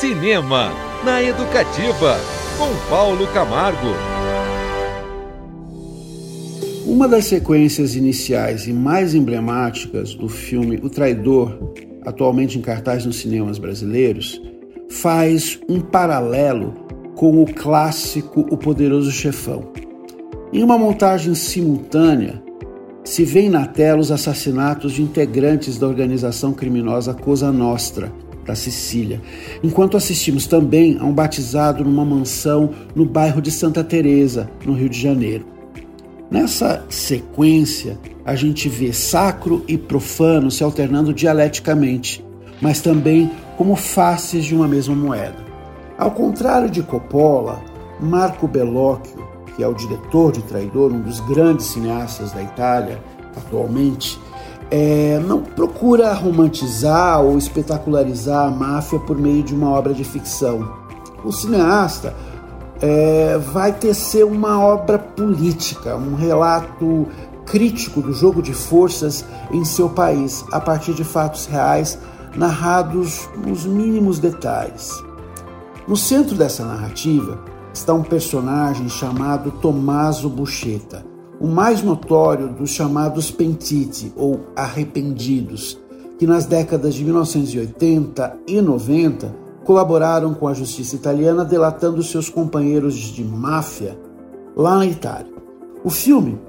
Cinema na Educativa, com Paulo Camargo. Uma das sequências iniciais e mais emblemáticas do filme O Traidor, atualmente em cartaz nos cinemas brasileiros, faz um paralelo com o clássico O Poderoso Chefão. Em uma montagem simultânea, se vêem na tela os assassinatos de integrantes da organização criminosa Cosa Nostra, da Sicília, enquanto assistimos também a um batizado numa mansão no bairro de Santa Teresa, no Rio de Janeiro. Nessa sequência, a gente vê sacro e profano se alternando dialeticamente, mas também como faces de uma mesma moeda. Ao contrário de Coppola, Marco Bellocchio, que é o diretor de Traidor, um dos grandes cineastas da Itália atualmente, é, não procura romantizar ou espetacularizar a máfia por meio de uma obra de ficção. O cineasta é, vai tecer uma obra política, um relato crítico do jogo de forças em seu país, a partir de fatos reais narrados nos mínimos detalhes. No centro dessa narrativa está um personagem chamado Tommaso Buscetta, o mais notório dos chamados pentiti ou arrependidos, que nas décadas de 1980 e 90 colaboraram com a justiça italiana delatando seus companheiros de máfia lá na Itália. O filme,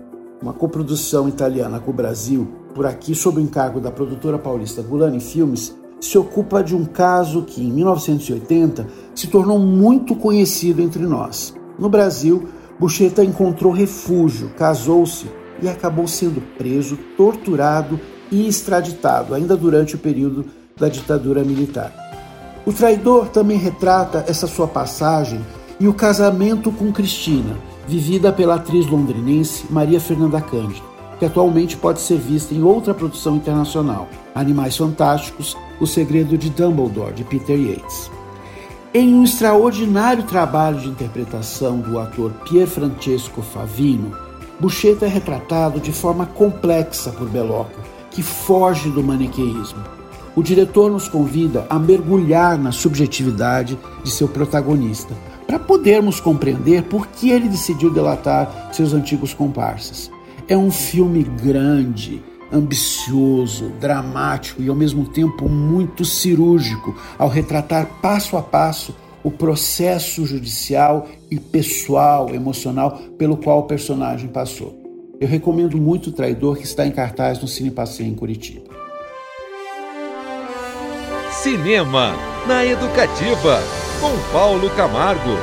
uma coprodução italiana com o Brasil, por aqui sob o encargo da produtora paulista Gulani Filmes, se ocupa de um caso que em 1980 se tornou muito conhecido entre nós. No Brasil, Bucheta encontrou refúgio, casou-se e acabou sendo preso, torturado e extraditado, ainda durante o período da ditadura militar. O traidor também retrata essa sua passagem e o casamento com Cristina, vivida pela atriz londrinense Maria Fernanda Cândido, que atualmente pode ser vista em outra produção internacional, Animais Fantásticos, O Segredo de Dumbledore, de Peter Yates. Em um extraordinário trabalho de interpretação do ator Pier Francesco Favino, Buscetta é retratado de forma complexa por Bellocchio, que foge do maniqueísmo. O diretor nos convida a mergulhar na subjetividade de seu protagonista, para podermos compreender por que ele decidiu delatar seus antigos comparsas. É um filme grande, ambicioso, dramático e ao mesmo tempo muito cirúrgico ao retratar passo a passo o processo judicial e pessoal, emocional pelo qual o personagem passou. Eu recomendo muito o Traidor que está em cartaz no Cine Passeio em Curitiba. Cinema na Educativa com Paulo Camargo.